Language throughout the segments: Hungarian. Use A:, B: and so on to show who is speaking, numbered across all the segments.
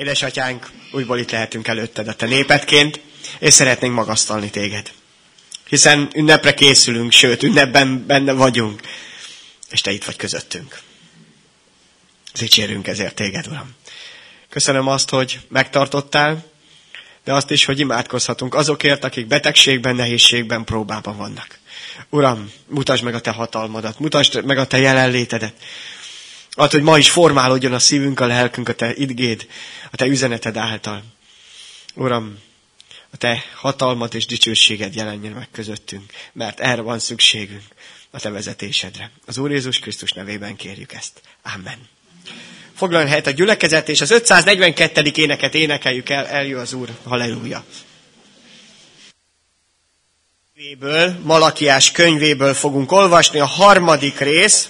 A: Édesatyánk, újból itt lehetünk előtted a te népedként, és szeretnénk magasztalni téged. Hiszen ünnepre készülünk, sőt, ünnepben benne vagyunk, és te itt vagy közöttünk. Dicsérünk ezért téged, Uram. Köszönöm azt, hogy megtartottál, de azt is, hogy imádkozhatunk azokért, akik betegségben, nehézségben, próbában vannak. Uram, mutasd meg a te hatalmadat, mutasd meg a te jelenlétedet. Ad, hogy ma is formálódjon a szívünk, a lelkünk, a te idgéd, a te üzeneted által. Uram, a te hatalmat és dicsőséged jelenjen meg közöttünk, mert erre van szükségünk, a te vezetésedre. Az Úr Jézus Krisztus nevében kérjük ezt. Amen. Foglaljon helyet a gyülekezet, és az 542. éneket énekeljük el, eljön az Úr. Halleluja. Malakiás könyvéből fogunk olvasni a harmadik rész,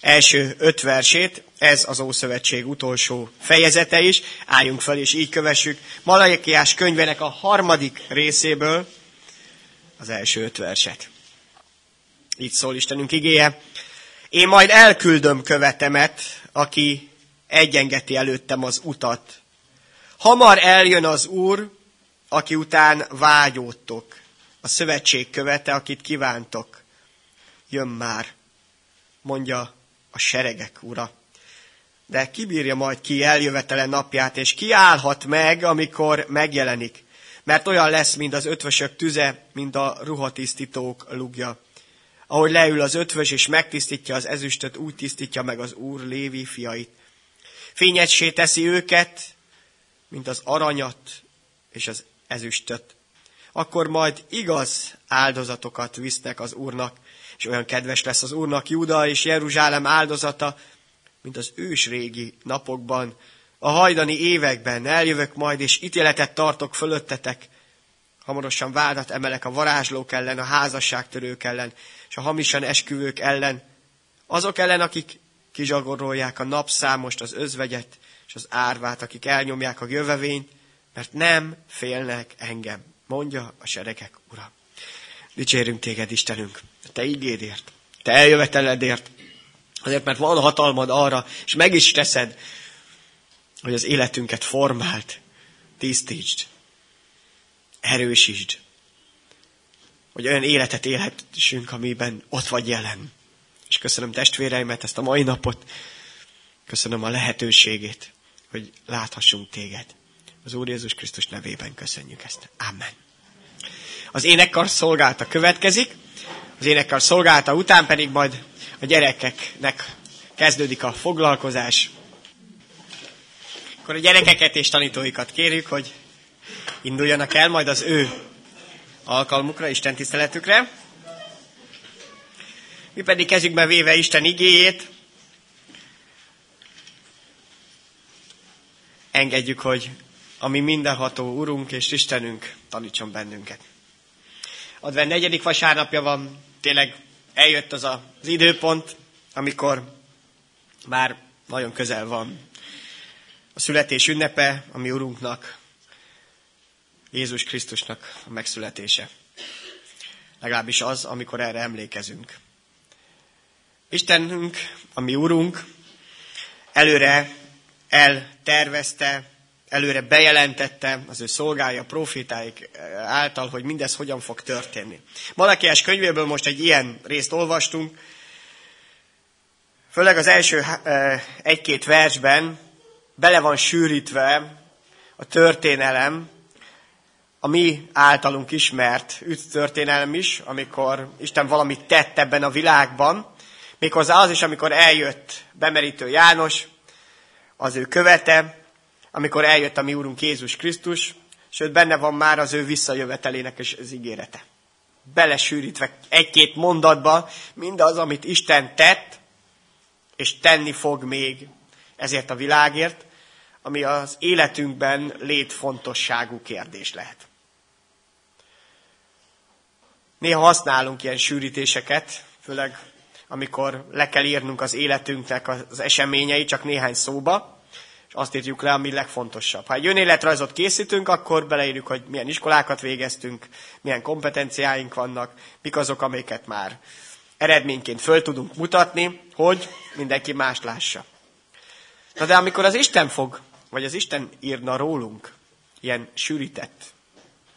A: első öt versét, ez az Ószövetség utolsó fejezete is. Álljunk fel, és így kövessük Malakiás könyvének a harmadik részéből az első öt verset. Így szól Istenünk igéje. Én majd elküldöm követemet, aki egyengeti előttem az utat. Hamar eljön az Úr, aki után vágyódtok. A szövetség követe, akit kívántok. Jön már, mondja a seregek ura. De kibírja majd ki eljövetele napját, és kiállhat meg, amikor megjelenik. Mert olyan lesz, mint az ötvösök tüze, mint a ruhatisztítók lugja. Ahogy leül az ötvös, és megtisztítja az ezüstöt, úgy tisztítja meg az Úr Lévi fiait. Fényessé teszi őket, mint az aranyat és az ezüstöt. Akkor majd igaz áldozatokat visznek az Úrnak, és olyan kedves lesz az Úrnak Júda és Jeruzsálem áldozata, mint az ős régi napokban, a hajdani években eljövök majd, és ítéletet tartok fölöttetek. Hamarosan vádat emelek a varázslók ellen, a házasságtörők ellen, és a hamisan esküvők ellen, azok ellen, akik kizsagorolják a napszámost, az özvegyet és az árvát, akik elnyomják a jövevényt, mert nem félnek engem, mondja a seregek ura. Dicsérünk téged, Istenünk, te ígédért, te eljöveteledért, azért, mert van hatalmad arra, és meg is teszed, hogy az életünket formált, tisztítsd, erősítsd, hogy olyan életet élhetünk, amiben ott vagy jelen. És köszönöm testvéreimet, ezt a mai napot, köszönöm a lehetőségét, hogy láthassunk téged. Az Úr Jézus Krisztus nevében köszönjük ezt. Amen. Az énekkar szolgálta következik, az énekkar szolgálta után pedig majd a gyerekeknek kezdődik a foglalkozás. Akkor a gyerekeket és tanítóikat kérjük, hogy induljanak el majd az ő alkalmukra, Isten tiszteletükre. Mi pedig kezükbe véve Isten igéjét, engedjük, hogy ami mindenható Urunk és Istenünk tanítson bennünket. Advent negyedik vasárnapja van, tényleg eljött az az időpont, amikor már nagyon közel van a születés ünnepe, ami Urunknak, Jézus Krisztusnak a megszületése. Legalábbis az, amikor erre emlékezünk. Istenünk, a mi Urunk, előre eltervezte, előre bejelentette az ő szolgája, profétáik által, hogy mindez hogyan fog történni. Malakiás könyvéből most egy ilyen részt olvastunk, főleg az első egy-két versben bele van sűrítve a történelem, a mi általunk ismert üt történelem is, amikor Isten valamit tett ebben a világban, méghozzá az is, amikor eljött bemerítő János, az ő követe, amikor eljött a mi úrunk Jézus Krisztus, sőt benne van már az ő visszajövetelének és az ígérete. Belesűrítve egy-két mondatba mindaz, amit Isten tett, és tenni fog még ezért a világért, ami az életünkben létfontosságú kérdés lehet. Néha használunk ilyen sűrítéseket, főleg amikor le kell írnunk az életünknek az eseményei csak néhány szóba, és azt írjuk le, ami legfontosabb. Ha egy önéletrajzot készítünk, akkor beleírjuk, hogy milyen iskolákat végeztünk, milyen kompetenciáink vannak, mik azok, amiket már eredményként föl tudunk mutatni, hogy mindenki más lássa. Na de amikor az Isten fog vagy az Isten írna rólunk ilyen sűrített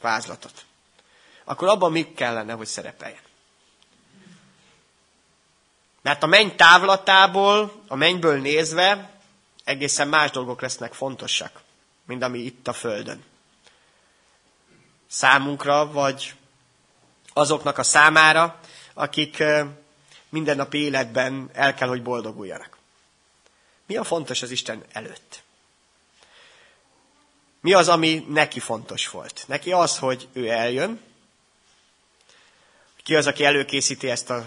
A: vázlatot, akkor abban mi kellene, hogy szerepeljen? Mert a menny távlatából, a mennyből nézve egészen más dolgok lesznek fontosak, mint ami itt a Földön. Számunkra, vagy azoknak a számára, akik mindennapi életben el kell, hogy boldoguljanak. Mi a fontos az Isten előtt? Mi az, ami neki fontos volt? Neki az, hogy ő eljön. Ki az, aki előkészíti ezt az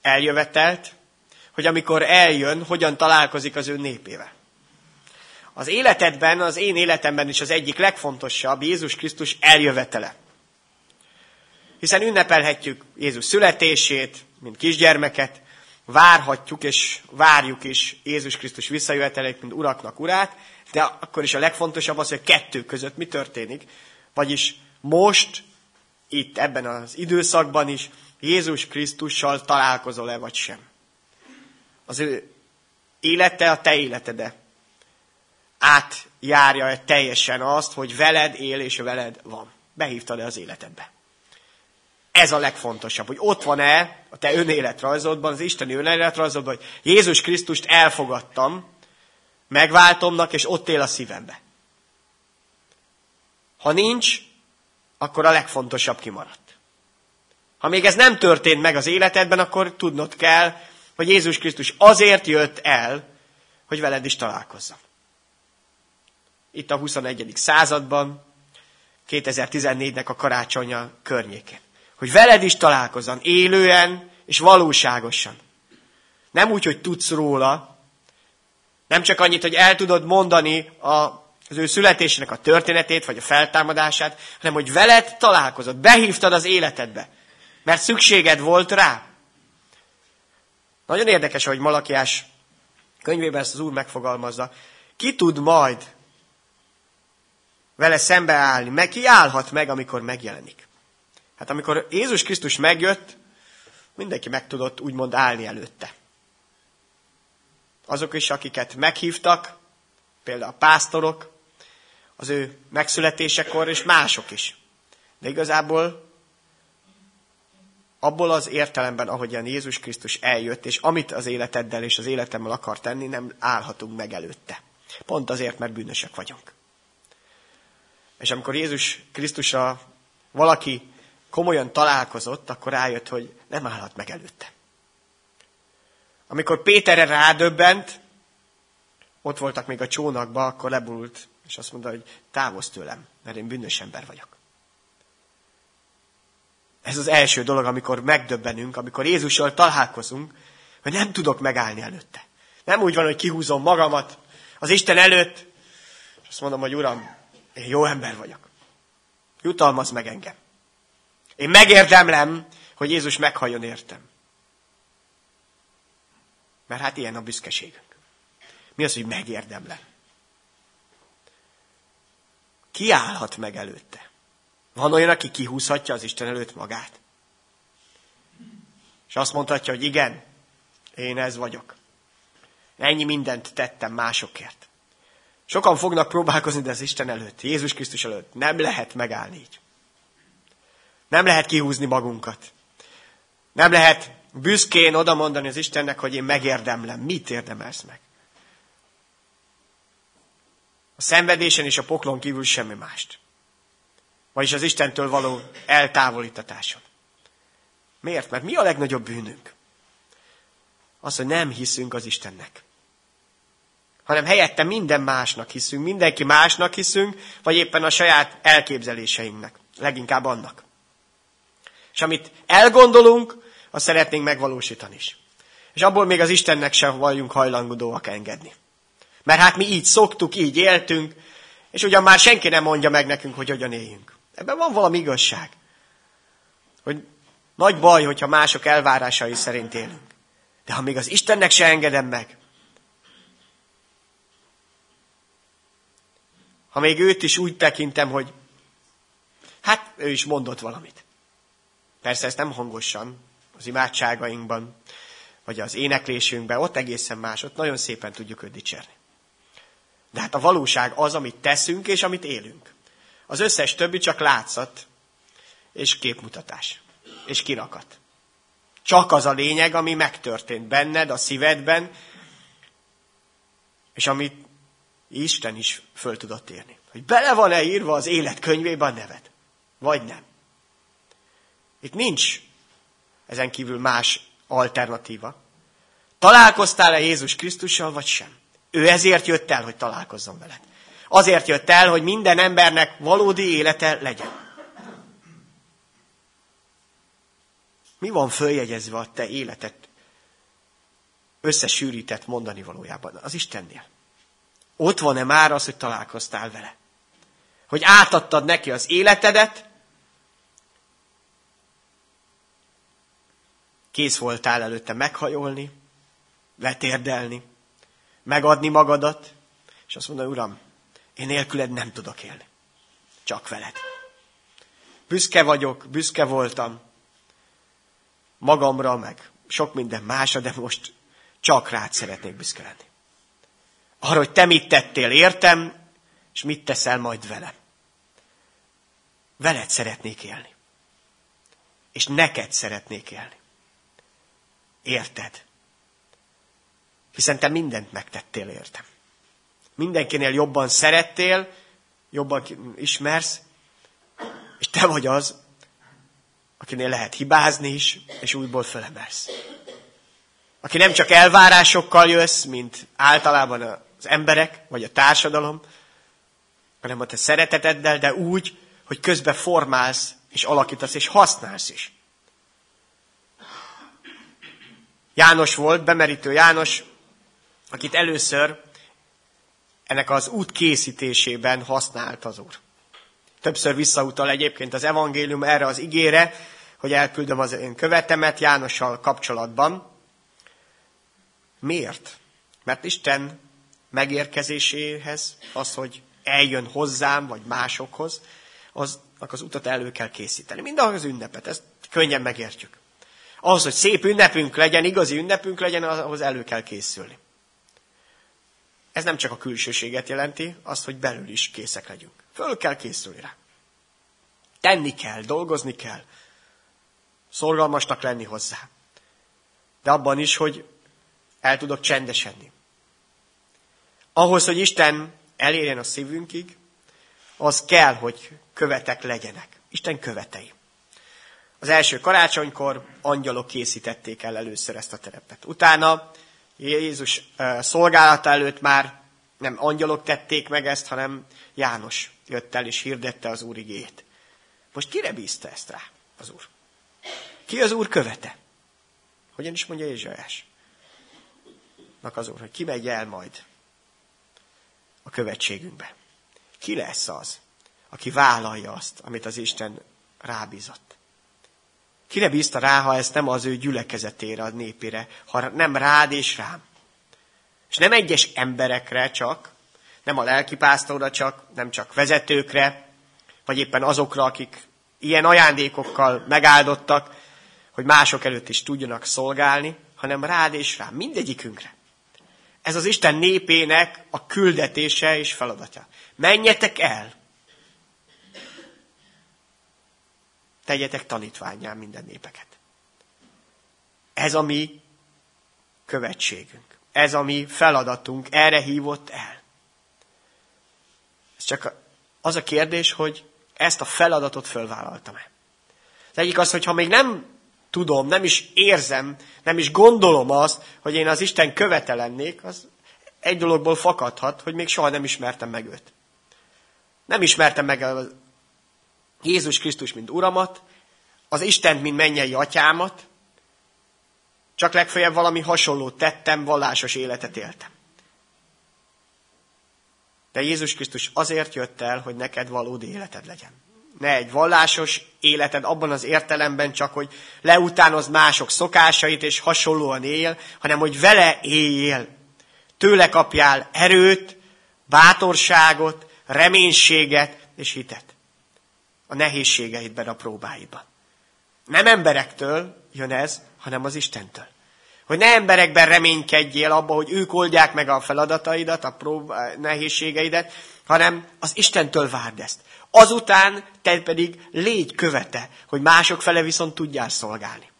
A: eljövetelt? Hogy amikor eljön, hogyan találkozik az ő népével. Az életedben, az én életemben is az egyik legfontosabb Jézus Krisztus eljövetele. Hiszen ünnepelhetjük Jézus születését, mint kisgyermeket, várhatjuk és várjuk is Jézus Krisztus visszajövetelét, mint uraknak urát, de akkor is a legfontosabb az, hogy a kettő között mi történik. Vagyis most, itt ebben az időszakban is Jézus Krisztussal találkozol-e vagy sem. Az ő élete a te életede. Átjárja teljesen azt, hogy veled él és veled van. Behívtad-e az életedbe. Ez a legfontosabb, hogy ott van-e a te önéletrajzodban, az Isteni önéletrajzodban, hogy Jézus Krisztust elfogadtam, megváltomnak, és ott él a szívembe. Ha nincs, akkor a legfontosabb kimaradt. Ha még ez nem történt meg az életedben, akkor tudnod kell, hogy Jézus Krisztus azért jött el, hogy veled is találkozzam. Itt a 21. században, 2014-nek a karácsonya környékén. Hogy veled is találkozzam, élően és valóságosan. Nem úgy, hogy tudsz róla, nem csak annyit, hogy el tudod mondani a, az ő születésének a történetét, vagy a feltámadását, hanem hogy veled találkozott, behívtad az életedbe, mert szükséged volt rá. Nagyon érdekes, hogy Malakiás könyvében ezt az úr megfogalmazza. Ki tud majd vele szembeállni, meg ki állhat meg, amikor megjelenik. Hát amikor Jézus Krisztus megjött, mindenki meg tudott úgymond állni előtte azok is, akiket meghívtak, például a pásztorok, az ő megszületésekor, és mások is. De igazából abból az értelemben, ahogyan Jézus Krisztus eljött, és amit az életeddel és az életemmel akar tenni, nem állhatunk meg előtte. Pont azért, mert bűnösek vagyunk. És amikor Jézus Krisztusra valaki komolyan találkozott, akkor rájött, hogy nem állhat meg előtte. Amikor Péterre rádöbbent, ott voltak még a csónakba, akkor leborult, és azt mondta, hogy távozz tőlem, mert én bűnös ember vagyok. Ez az első dolog, amikor megdöbbenünk, amikor Jézussal találkozunk, hogy nem tudok megállni előtte. Nem úgy van, hogy kihúzom magamat az Isten előtt, és azt mondom, hogy Uram, én jó ember vagyok. Jutalmaz meg engem. Én megérdemlem, hogy Jézus meghalljon értem. Mert hát ilyen a büszkeségünk. Mi az, hogy megérdemle? Ki állhat meg előtte? Van olyan, aki kihúzhatja az Isten előtt magát? És azt mondhatja, hogy igen, én ez vagyok. Ennyi mindent tettem másokért. Sokan fognak próbálkozni, de az Isten előtt, Jézus Krisztus előtt nem lehet megállni így. Nem lehet kihúzni magunkat. Nem lehet büszkén oda mondani az Istennek, hogy én megérdemlem. Mit érdemelsz meg? A szenvedésen és a poklon kívül semmi mást. Vagyis az Istentől való eltávolítatáson. Miért? Mert mi a legnagyobb bűnünk? Az, hogy nem hiszünk az Istennek. Hanem helyette minden másnak hiszünk, mindenki másnak hiszünk, vagy éppen a saját elképzeléseinknek. Leginkább annak. És amit elgondolunk, azt szeretnénk megvalósítani is. És abból még az Istennek sem vagyunk hajlandóak engedni. Mert hát mi így szoktuk, így éltünk, és ugyan már senki nem mondja meg nekünk, hogy hogyan éljünk. Ebben van valami igazság. Hogy nagy baj, hogyha mások elvárásai szerint élünk. De ha még az Istennek se engedem meg, ha még őt is úgy tekintem, hogy hát ő is mondott valamit. Persze ezt nem hangosan, az imádságainkban, vagy az éneklésünkben, ott egészen más, ott nagyon szépen tudjuk őt dicsérni. De hát a valóság az, amit teszünk és amit élünk. Az összes többi csak látszat és képmutatás és kirakat. Csak az a lényeg, ami megtörtént benned, a szívedben, és amit Isten is föl tudott érni. Hogy bele van-e írva az élet könyvébe a neved, vagy nem. Itt nincs ezen kívül más alternatíva. Találkoztál-e Jézus Krisztussal, vagy sem? Ő ezért jött el, hogy találkozzon veled. Azért jött el, hogy minden embernek valódi élete legyen. Mi van följegyezve a te életet összesűrített mondani valójában? Az Istennél. Ott van-e már az, hogy találkoztál vele? Hogy átadtad neki az életedet, kész voltál előtte meghajolni, letérdelni, megadni magadat, és azt mondani, Uram, én nélküled nem tudok élni. Csak veled. Büszke vagyok, büszke voltam magamra, meg sok minden másra, de most csak rád szeretnék büszke lenni. Arra, hogy te mit tettél, értem, és mit teszel majd velem. Veled szeretnék élni. És neked szeretnék élni. Érted? Hiszen te mindent megtettél értem. Mindenkinél jobban szerettél, jobban ismersz, és te vagy az, akinél lehet hibázni is, és újból fölemelsz. Aki nem csak elvárásokkal jössz, mint általában az emberek, vagy a társadalom, hanem a te szereteteddel, de úgy, hogy közben formálsz, és alakítasz, és használsz is. János volt, bemerítő János, akit először ennek az út készítésében használt az Úr. Többször visszautal egyébként az evangélium erre az igére, hogy elküldöm az én követemet Jánossal kapcsolatban. Miért? Mert Isten megérkezéséhez, az, hogy eljön hozzám, vagy másokhoz, aznak az utat elő kell készíteni. Mind az ünnepet, ezt könnyen megértjük. Ahhoz, hogy szép ünnepünk legyen, igazi ünnepünk legyen, ahhoz elő kell készülni. Ez nem csak a külsőséget jelenti, azt, hogy belül is készek legyünk. Föl kell készülni rá. Tenni kell, dolgozni kell. Szorgalmasnak lenni hozzá. De abban is, hogy el tudok csendesedni. Ahhoz, hogy Isten elérjen a szívünkig, az kell, hogy követek legyenek. Isten követei. Az első karácsonykor angyalok készítették el először ezt a terepet. Utána Jézus szolgálata előtt már nem angyalok tették meg ezt, hanem János jött el és hirdette az Úr igét. Most kire bízta ezt rá az Úr? Ki az Úr követe? Hogyan is mondja Ézsajás? az Úr, hogy ki megy el majd a követségünkbe. Ki lesz az, aki vállalja azt, amit az Isten rábízott? Kire bízta rá, ha ez nem az ő gyülekezetére, a népére, ha nem rád és rám? És nem egyes emberekre csak, nem a lelkipásztorra csak, nem csak vezetőkre, vagy éppen azokra, akik ilyen ajándékokkal megáldottak, hogy mások előtt is tudjanak szolgálni, hanem rád és rám, mindegyikünkre. Ez az Isten népének a küldetése és feladatja. Menjetek el! Tegyetek tanítványán minden népeket. Ez a mi követségünk. Ez a mi feladatunk. Erre hívott el. Ez csak az a kérdés, hogy ezt a feladatot fölvállaltam-e. Az egyik az, hogy ha még nem tudom, nem is érzem, nem is gondolom azt, hogy én az Isten követe lennék, az egy dologból fakadhat, hogy még soha nem ismertem meg őt. Nem ismertem meg Jézus Krisztus, mint Uramat, az Isten, mint mennyei atyámat, csak legfeljebb valami hasonlót tettem, vallásos életet éltem. De Jézus Krisztus azért jött el, hogy neked valódi életed legyen. Ne egy vallásos életed abban az értelemben csak, hogy leutánozd mások szokásait és hasonlóan él, hanem hogy vele éljél. Tőle kapjál erőt, bátorságot, reménységet és hitet. A nehézségeidben, a próbáidban. Nem emberektől jön ez, hanem az Istentől. Hogy ne emberekben reménykedjél abba, hogy ők oldják meg a feladataidat, a prób- nehézségeidet, hanem az Istentől várd ezt. Azután te pedig légy követe, hogy mások fele viszont tudjál szolgálni.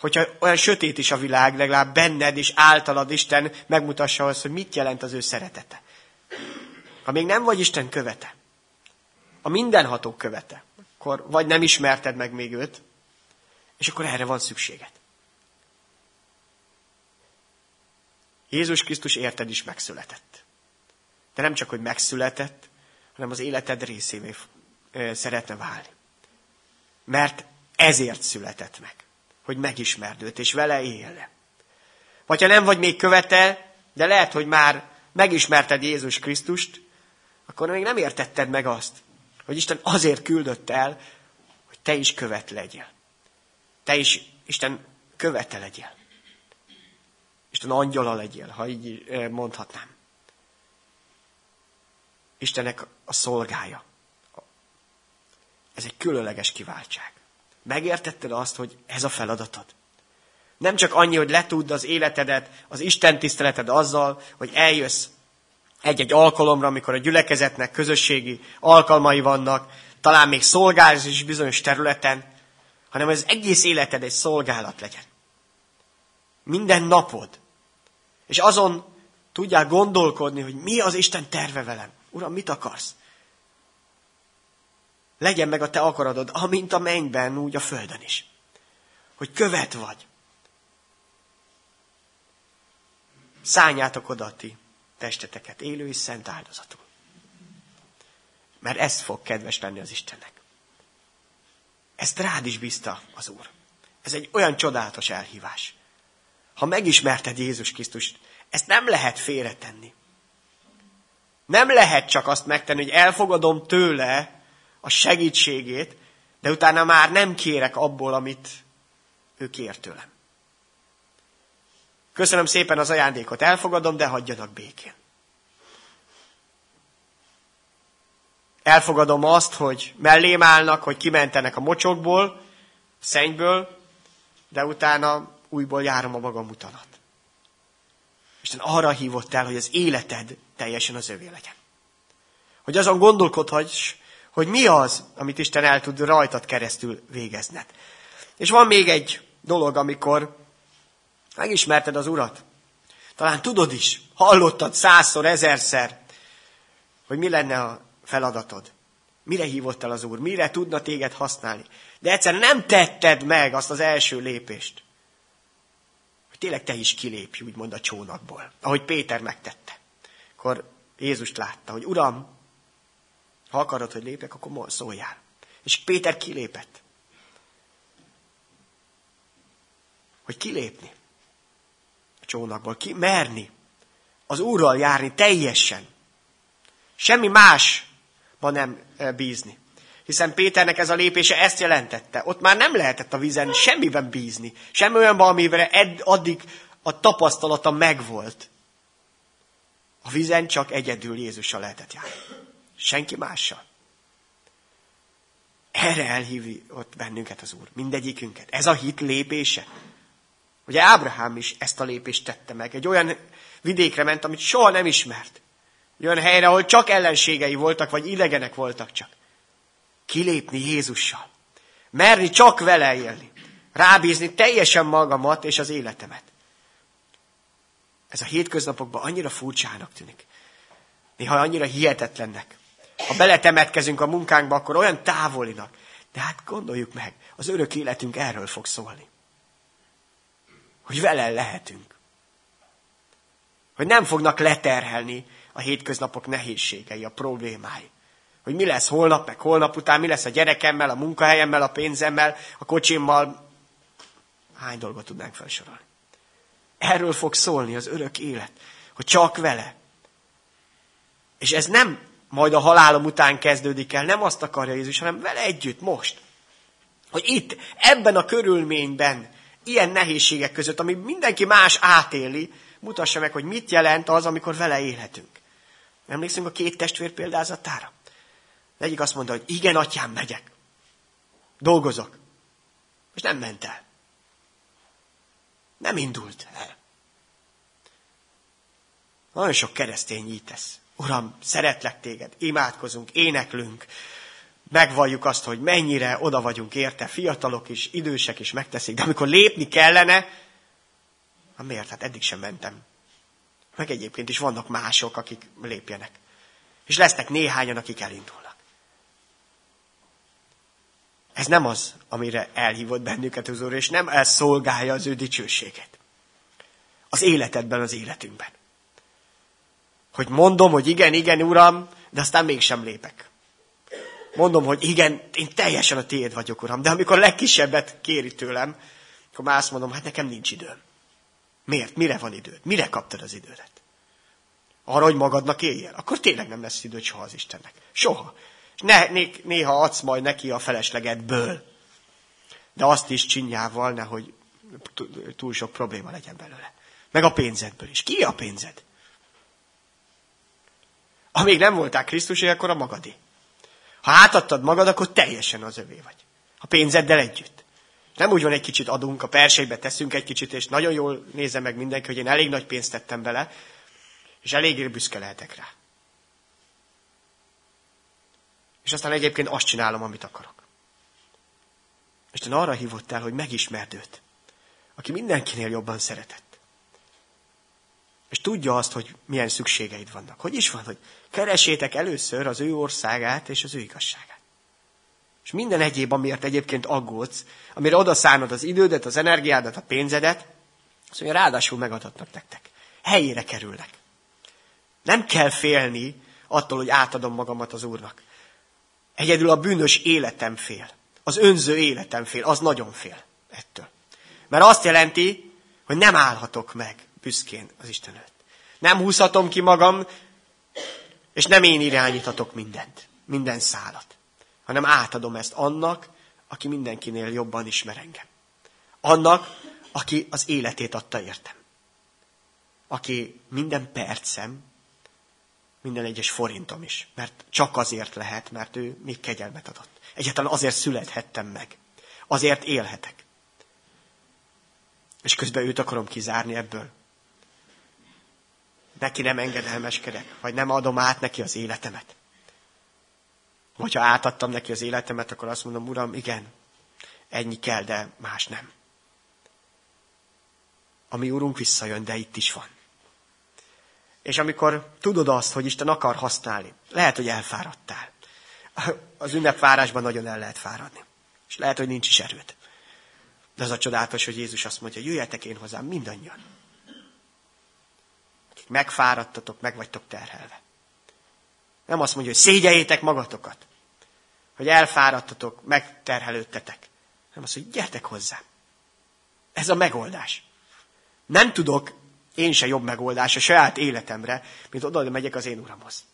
A: Hogyha olyan sötét is a világ, legalább benned és általad Isten megmutassa azt, hogy mit jelent az ő szeretete. Ha még nem vagy Isten követe, a mindenható követe, akkor vagy nem ismerted meg még őt, és akkor erre van szükséged. Jézus Krisztus érted is megszületett. De nem csak, hogy megszületett, hanem az életed részévé szeretne válni. Mert ezért született meg, hogy megismerd őt, és vele élne. Vagy ha nem vagy még követe, de lehet, hogy már megismerted Jézus Krisztust, akkor még nem értetted meg azt, hogy Isten azért küldött el, hogy te is követ legyél. Te is Isten követe legyél. Isten angyala legyél, ha így mondhatnám. Istennek a szolgája. Ez egy különleges kiváltság. Megértetted azt, hogy ez a feladatod? Nem csak annyi, hogy letudd az életedet, az Isten tiszteleted azzal, hogy eljössz egy-egy alkalomra, amikor a gyülekezetnek közösségi alkalmai vannak, talán még szolgálsz is bizonyos területen, hanem az egész életed egy szolgálat legyen. Minden napod. És azon tudják gondolkodni, hogy mi az Isten terve velem. Uram, mit akarsz? Legyen meg a te akaradod, amint a mennyben, úgy a földön is. Hogy követ vagy. Szálljátok oda ti testeteket élő és szent áldozatul. Mert ez fog kedves lenni az Istennek. Ezt rád is bízta az Úr. Ez egy olyan csodálatos elhívás. Ha megismerted Jézus Krisztust, ezt nem lehet félretenni. Nem lehet csak azt megtenni, hogy elfogadom tőle a segítségét, de utána már nem kérek abból, amit ő kér tőlem. Köszönöm szépen az ajándékot, elfogadom, de hagyjanak békén. Elfogadom azt, hogy mellém állnak, hogy kimentenek a mocsokból, szennyből, de utána újból járom a magam utanat. Isten arra hívott el, hogy az életed teljesen az övé legyen. Hogy azon gondolkodhass, hogy mi az, amit Isten el tud rajtad keresztül végezned. És van még egy dolog, amikor megismerted az Urat. Talán tudod is, hallottad százszor, ezerszer, hogy mi lenne a feladatod. Mire hívott el az Úr? Mire tudna téged használni? De egyszer nem tetted meg azt az első lépést. Hogy tényleg te is kilépj, úgymond a csónakból. Ahogy Péter megtette. Akkor Jézust látta, hogy Uram, ha akarod, hogy lépjek, akkor szóljál. És Péter kilépett. Hogy kilépni csónakból, ki merni az Úrral járni teljesen. Semmi másban nem bízni. Hiszen Péternek ez a lépése ezt jelentette. Ott már nem lehetett a vízen semmiben bízni. Semmi olyanban, amivel ed, addig a tapasztalata megvolt. A vízen csak egyedül Jézussal lehetett járni. Senki mással. Erre elhívi ott bennünket az Úr, mindegyikünket. Ez a hit lépése. Ugye Ábrahám is ezt a lépést tette meg. Egy olyan vidékre ment, amit soha nem ismert. Egy olyan helyre, ahol csak ellenségei voltak, vagy idegenek voltak csak. Kilépni Jézussal. Merni csak vele élni. Rábízni teljesen magamat és az életemet. Ez a hétköznapokban annyira furcsának tűnik. Néha annyira hihetetlennek. Ha beletemetkezünk a munkánkba, akkor olyan távolinak. De hát gondoljuk meg, az örök életünk erről fog szólni. Hogy vele lehetünk. Hogy nem fognak leterhelni a hétköznapok nehézségei, a problémái. Hogy mi lesz holnap, meg holnap után, mi lesz a gyerekemmel, a munkahelyemmel, a pénzemmel, a kocsimmal. Hány dolgot tudnánk felsorolni. Erről fog szólni az örök élet, hogy csak vele. És ez nem majd a halálom után kezdődik el, nem azt akarja Jézus, hanem vele együtt, most. Hogy itt, ebben a körülményben, ilyen nehézségek között, ami mindenki más átéli, mutassa meg, hogy mit jelent az, amikor vele élhetünk. Emlékszünk a két testvér példázatára? Az egyik azt mondta, hogy igen, atyám, megyek. Dolgozok. És nem ment el. Nem indult el. Nagyon sok keresztény így tesz. Uram, szeretlek téged, imádkozunk, éneklünk, megvalljuk azt, hogy mennyire oda vagyunk érte, fiatalok is, idősek is megteszik, de amikor lépni kellene, hát miért? Hát eddig sem mentem. Meg egyébként is vannak mások, akik lépjenek. És lesznek néhányan, akik elindulnak. Ez nem az, amire elhívott bennünket az Úr, és nem ez szolgálja az ő dicsőséget. Az életedben, az életünkben. Hogy mondom, hogy igen, igen, Uram, de aztán mégsem lépek. Mondom, hogy igen, én teljesen a tiéd vagyok, Uram, de amikor a legkisebbet kéri tőlem, akkor már azt mondom, hát nekem nincs időm. Miért? Mire van időd? Mire kaptad az idődet? Arra, hogy magadnak éljél? Akkor tényleg nem lesz időd soha az Istennek. Soha. És ne, né, néha adsz majd neki a feleslegedből. De azt is csinyával, nehogy túl sok probléma legyen belőle. Meg a pénzedből is. Ki a pénzed? Amíg nem voltál Krisztusé, akkor a magadé. Ha átadtad magad, akkor teljesen az övé vagy. A pénzeddel együtt. Nem úgy van, egy kicsit adunk, a persejbe teszünk egy kicsit, és nagyon jól nézze meg mindenki, hogy én elég nagy pénzt tettem bele, és eléggé büszke lehetek rá. És aztán egyébként azt csinálom, amit akarok. Isten arra hívott el, hogy megismerd őt, aki mindenkinél jobban szeretett. És tudja azt, hogy milyen szükségeid vannak. Hogy is van, hogy keresétek először az ő országát és az ő igazságát. És minden egyéb, amiért egyébként aggódsz, amire odaszánod az idődet, az energiádat, a pénzedet, azt mondja, ráadásul megadatnak nektek. Helyére kerülnek. Nem kell félni attól, hogy átadom magamat az Úrnak. Egyedül a bűnös életem fél. Az önző életem fél. Az nagyon fél ettől. Mert azt jelenti, hogy nem állhatok meg büszkén az Isten előtt. Nem húzhatom ki magam, és nem én irányíthatok mindent, minden szálat, hanem átadom ezt annak, aki mindenkinél jobban ismer engem. Annak, aki az életét adta értem. Aki minden percem, minden egyes forintom is. Mert csak azért lehet, mert ő még kegyelmet adott. Egyáltalán azért születhettem meg. Azért élhetek. És közben őt akarom kizárni ebből. Neki nem engedelmeskedek, vagy nem adom át neki az életemet. Hogyha átadtam neki az életemet, akkor azt mondom, Uram, igen, ennyi kell, de más nem. A mi Úrunk visszajön, de itt is van. És amikor tudod azt, hogy Isten akar használni, lehet, hogy elfáradtál. Az ünnepvárásban nagyon el lehet fáradni. És lehet, hogy nincs is erőd. De az a csodálatos, hogy Jézus azt mondja, jöjjetek én hozzám mindannyian. Megfáradtatok, meg vagytok terhelve. Nem azt mondja, hogy szégyeljétek magatokat. Hogy elfáradtatok, megterhelődtetek. Nem azt, hogy gyertek hozzám. Ez a megoldás. Nem tudok én se jobb megoldás a saját életemre, mint oda megyek az én uramhoz.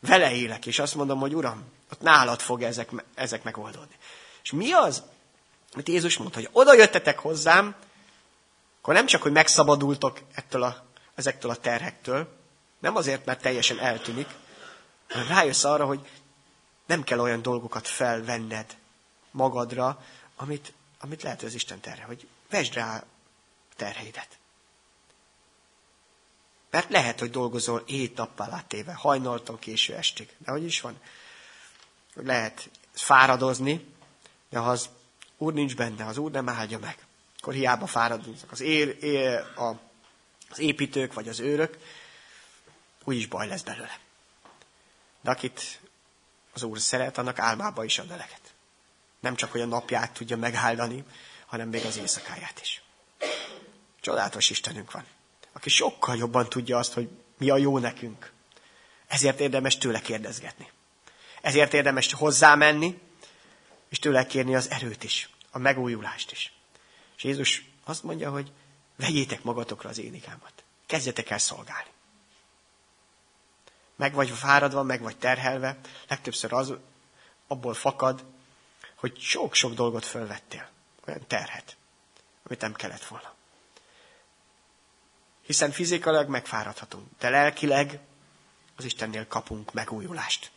A: Vele élek, és azt mondom, hogy uram, ott nálad fog ezek, ezek megoldódni. És mi az, amit Jézus mondta, hogy oda jöttetek hozzám, akkor nem csak, hogy megszabadultok ettől a, ezektől a terhektől, nem azért, mert teljesen eltűnik, hanem rájössz arra, hogy nem kell olyan dolgokat felvenned magadra, amit, amit lehet, az Isten terhe, hogy vesd rá terheidet. Mert lehet, hogy dolgozol éjtappal átéve, hajnaltól késő estig. De hogy is van? Lehet fáradozni, de ha az Úr nincs benne, az Úr nem áldja meg, akkor hiába fáradoznak az, ér, ér, a, az építők vagy az őrök, úgyis baj lesz belőle. De akit az Úr szeret, annak álmába is ad eleget. Nem csak, hogy a napját tudja megáldani, hanem még az éjszakáját is. Csodálatos Istenünk van, aki sokkal jobban tudja azt, hogy mi a jó nekünk. Ezért érdemes tőle kérdezgetni. Ezért érdemes hozzámenni, és tőle kérni az erőt is, a megújulást is. És Jézus azt mondja, hogy vegyétek magatokra az énikámat. Kezdjetek el szolgálni. Meg vagy fáradva, meg vagy terhelve, legtöbbször az abból fakad, hogy sok-sok dolgot fölvettél. Olyan terhet, amit nem kellett volna. Hiszen fizikailag megfáradhatunk, de lelkileg az Istennél kapunk megújulást.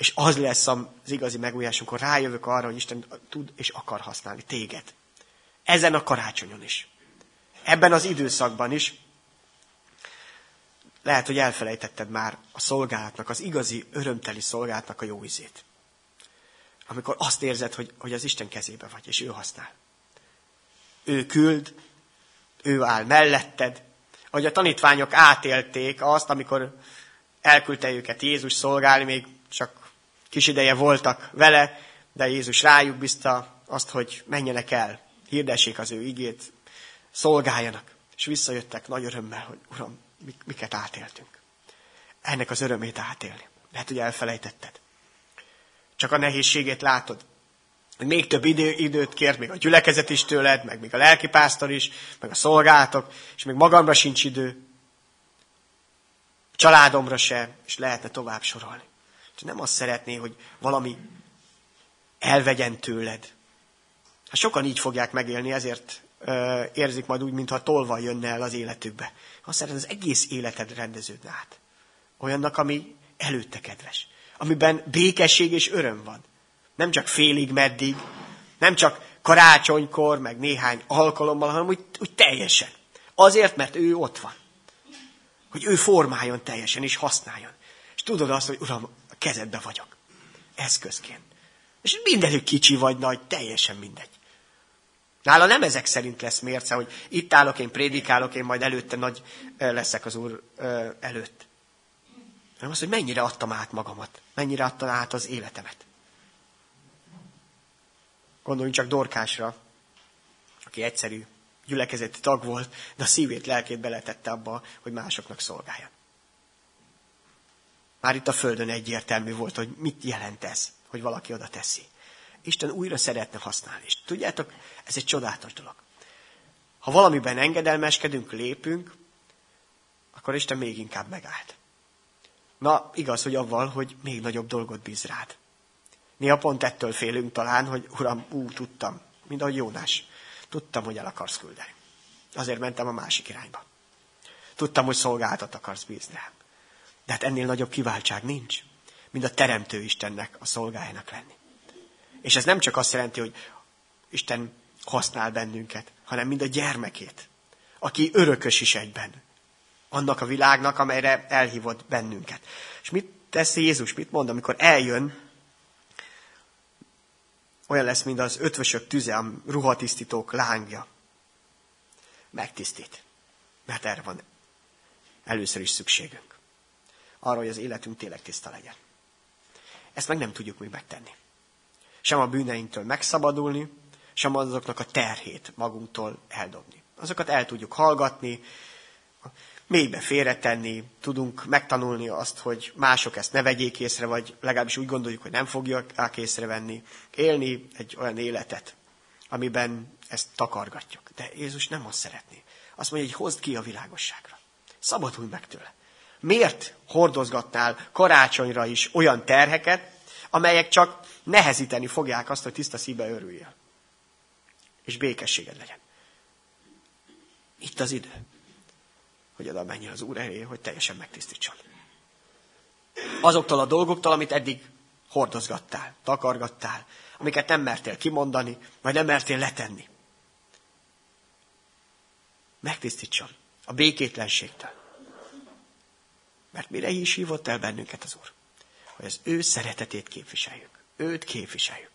A: És az lesz az igazi megújulás, amikor rájövök arra, hogy Isten tud és akar használni téged. Ezen a karácsonyon is. Ebben az időszakban is. Lehet, hogy elfelejtetted már a szolgálatnak, az igazi, örömteli szolgálatnak a jó izét. Amikor azt érzed, hogy, hogy az Isten kezébe vagy, és ő használ. Ő küld, ő áll melletted. Ahogy a tanítványok átélték azt, amikor elküldte őket Jézus szolgálni, még csak kis ideje voltak vele, de Jézus rájuk bízta azt, hogy menjenek el, hirdessék az ő igét, szolgáljanak. És visszajöttek nagy örömmel, hogy Uram, miket átéltünk. Ennek az örömét átélni. Lehet, hogy elfelejtetted. Csak a nehézségét látod. Még több idő, időt kért, még a gyülekezet is tőled, meg még a lelkipásztor is, meg a szolgálatok, és még magamra sincs idő. Családomra se, és lehetne tovább sorolni. És nem azt szeretné, hogy valami elvegyen tőled. Hát sokan így fogják megélni, ezért ö, érzik majd úgy, mintha tolva jönne el az életükbe. Azt szeretné, az egész életed rendeződne át. Olyannak, ami előtte kedves. Amiben békesség és öröm van. Nem csak félig meddig, nem csak karácsonykor, meg néhány alkalommal, hanem úgy, úgy teljesen. Azért, mert ő ott van. Hogy ő formáljon teljesen, és használjon. És tudod azt, hogy Uram, kezedbe vagyok. Eszközként. És mindenük kicsi vagy nagy, teljesen mindegy. Nála nem ezek szerint lesz mérce, hogy itt állok, én prédikálok, én majd előtte nagy leszek az Úr előtt. Hanem az, hogy mennyire adtam át magamat, mennyire adtam át az életemet. Gondoljunk csak Dorkásra, aki egyszerű gyülekezeti tag volt, de a szívét, lelkét beletette abba, hogy másoknak szolgáljon. Már itt a Földön egyértelmű volt, hogy mit jelent ez, hogy valaki oda teszi. Isten újra szeretne használni. És tudjátok, ez egy csodálatos dolog. Ha valamiben engedelmeskedünk, lépünk, akkor Isten még inkább megállt. Na, igaz, hogy avval, hogy még nagyobb dolgot bíz rád. Néha pont ettől félünk talán, hogy Uram, ú, tudtam, mint ahogy Jónás. Tudtam, hogy el akarsz küldeni. Azért mentem a másik irányba. Tudtam, hogy szolgáltat akarsz bízni rám. De hát ennél nagyobb kiváltság nincs, mint a Teremtő Istennek a szolgájának lenni. És ez nem csak azt jelenti, hogy Isten használ bennünket, hanem mind a gyermekét, aki örökös is egyben. Annak a világnak, amelyre elhívott bennünket. És mit tesz Jézus, mit mond, amikor eljön, olyan lesz, mint az ötvösök tüze, a ruhatisztítók lángja. Megtisztít. Mert erre van először is szükségünk. Arra, hogy az életünk tényleg tiszta legyen. Ezt meg nem tudjuk még megtenni sem a bűneinktől megszabadulni, sem azoknak a terhét magunktól eldobni. Azokat el tudjuk hallgatni, mélybe félretenni, tudunk megtanulni azt, hogy mások ezt ne vegyék észre, vagy legalábbis úgy gondoljuk, hogy nem fogják észrevenni, élni egy olyan életet, amiben ezt takargatjuk. De Jézus nem azt szeretné. Azt mondja, hogy hozd ki a világosságra. Szabadulj meg tőle. Miért hordozgatnál karácsonyra is olyan terheket, amelyek csak nehezíteni fogják azt, hogy tiszta szívbe örüljél. És békességed legyen. Itt az idő, hogy oda menjen az Úr elé, hogy teljesen megtisztítson. Azoktól a dolgoktól, amit eddig hordozgattál, takargattál, amiket nem mertél kimondani, vagy nem mertél letenni. Megtisztítson a békétlenségtől. Mert mire is hívott el bennünket az Úr? Hogy az ő szeretetét képviseljük őt képviseljük.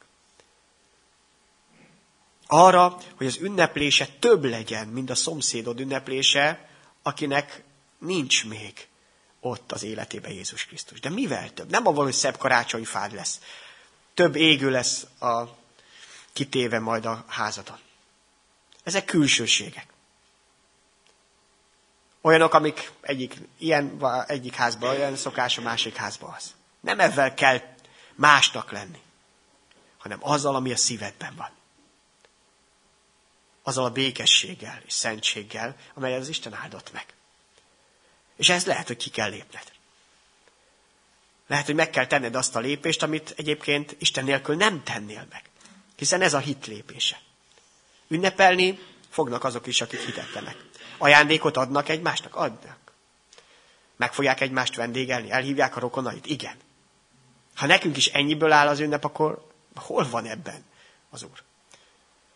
A: Arra, hogy az ünneplése több legyen, mint a szomszédod ünneplése, akinek nincs még ott az életében Jézus Krisztus. De mivel több? Nem avval, hogy szebb karácsonyfád lesz. Több égő lesz a kitéve majd a házadon. Ezek külsőségek. Olyanok, amik egyik, ilyen, egyik házban olyan szokás, a másik házban az. Nem ezzel kell másnak lenni, hanem azzal, ami a szívedben van. Azzal a békességgel és szentséggel, amelyet az Isten áldott meg. És ez lehet, hogy ki kell lépned. Lehet, hogy meg kell tenned azt a lépést, amit egyébként Isten nélkül nem tennél meg. Hiszen ez a hit lépése. Ünnepelni fognak azok is, akik hitetlenek. Ajándékot adnak egymásnak? Adnak. Meg fogják egymást vendégelni? Elhívják a rokonait? Igen. Ha nekünk is ennyiből áll az ünnep, akkor hol van ebben az Úr?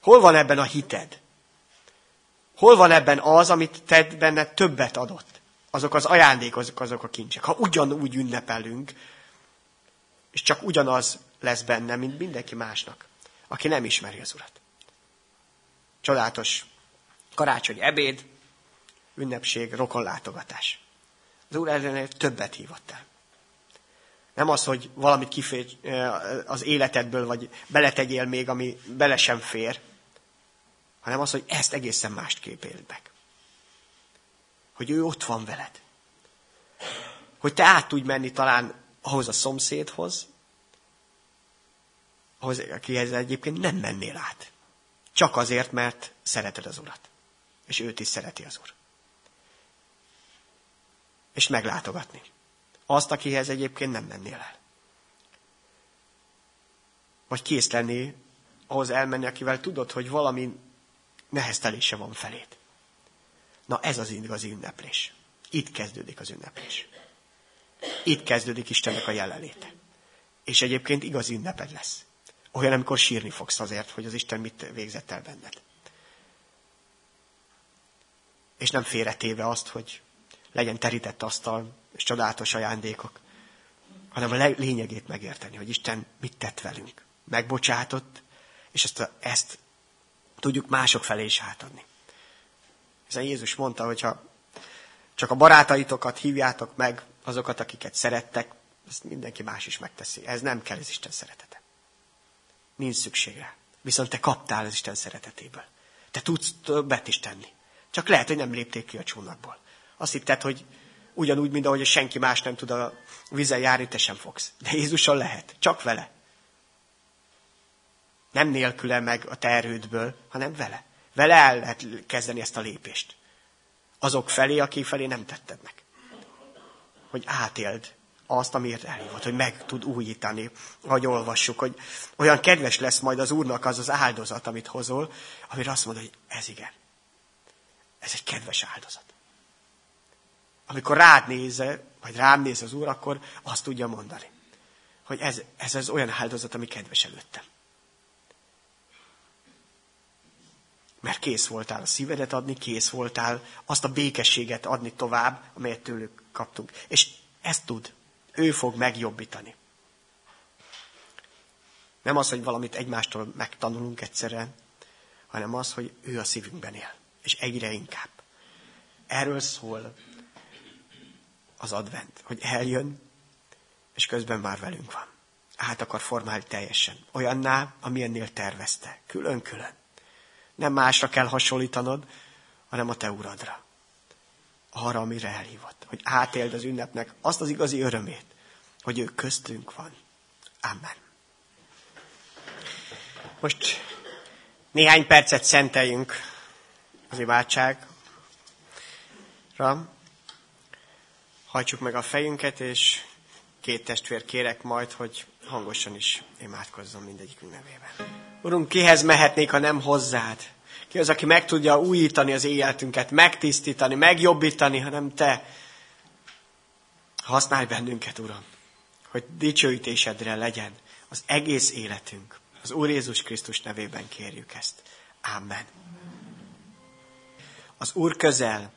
A: Hol van ebben a hited? Hol van ebben az, amit te benne többet adott? Azok az ajándékok, azok, a kincsek. Ha ugyanúgy ünnepelünk, és csak ugyanaz lesz benne, mint mindenki másnak, aki nem ismeri az Urat. Csodálatos karácsony ebéd, ünnepség, rokonlátogatás. Az Úr ennél többet hívott el. Nem az, hogy valamit kifér az életedből, vagy beletegyél még, ami bele sem fér, hanem az, hogy ezt egészen másképp éld meg. Hogy ő ott van veled. Hogy te át tudj menni talán ahhoz a szomszédhoz, ahhoz, akihez egyébként nem mennél át. Csak azért, mert szereted az Urat. És őt is szereti az Úr. És meglátogatni. Azt, akihez egyébként nem mennél el. Vagy kész lenni ahhoz elmenni, akivel tudod, hogy valami neheztelése van felét. Na ez az igazi ünneplés. Itt kezdődik az ünneplés. Itt kezdődik Istennek a jelenléte. És egyébként igazi ünneped lesz. Olyan, amikor sírni fogsz azért, hogy az Isten mit végzett el benned. És nem félretéve azt, hogy legyen terített asztal, és csodálatos ajándékok, hanem a lényegét megérteni, hogy Isten mit tett velünk. Megbocsátott, és ezt, a, ezt tudjuk mások felé is átadni. Hiszen Jézus mondta, hogy ha csak a barátaitokat hívjátok meg, azokat, akiket szerettek, ezt mindenki más is megteszi. Ez nem kell az Isten szeretete. Nincs szükség rá. Viszont te kaptál az Isten szeretetéből. Te tudsz többet is tenni. Csak lehet, hogy nem lépték ki a csónakból. Azt hitted, hogy ugyanúgy, mint ahogy senki más nem tud a vizen járni, te sem fogsz. De Jézussal lehet. Csak vele. Nem nélküle meg a te erődből, hanem vele. Vele el lehet kezdeni ezt a lépést. Azok felé, akik felé nem tetted meg. Hogy átéld azt, amiért elhívott, hogy meg tud újítani, ahogy olvassuk, hogy olyan kedves lesz majd az Úrnak az az áldozat, amit hozol, amire azt mondod, hogy ez igen. Ez egy kedves áldozat. Amikor rád nézze, vagy rám néz az Úr, akkor azt tudja mondani, hogy ez, ez az olyan áldozat, ami kedves előttem. Mert kész voltál a szívedet adni, kész voltál azt a békességet adni tovább, amelyet tőlük kaptunk. És ezt tud. Ő fog megjobbítani. Nem az, hogy valamit egymástól megtanulunk egyszerre, hanem az, hogy ő a szívünkben él. És egyre inkább. Erről szól az advent, hogy eljön, és közben már velünk van. Át akar formálni teljesen. Olyanná, amilyennél tervezte. Külön-külön. Nem másra kell hasonlítanod, hanem a te uradra. Arra, amire elhívott. Hogy átéld az ünnepnek azt az igazi örömét, hogy ő köztünk van. Amen. Most néhány percet szenteljünk az imádságra. Hajtsuk meg a fejünket, és két testvér kérek majd, hogy hangosan is imádkozzon mindegyikünk nevében. Urunk, kihez mehetnék, ha nem hozzád? Ki az, aki meg tudja újítani az életünket, megtisztítani, megjobbítani, hanem Te. Használj bennünket, Uram, hogy dicsőítésedre legyen az egész életünk. Az Úr Jézus Krisztus nevében kérjük ezt. Amen. Az Úr közel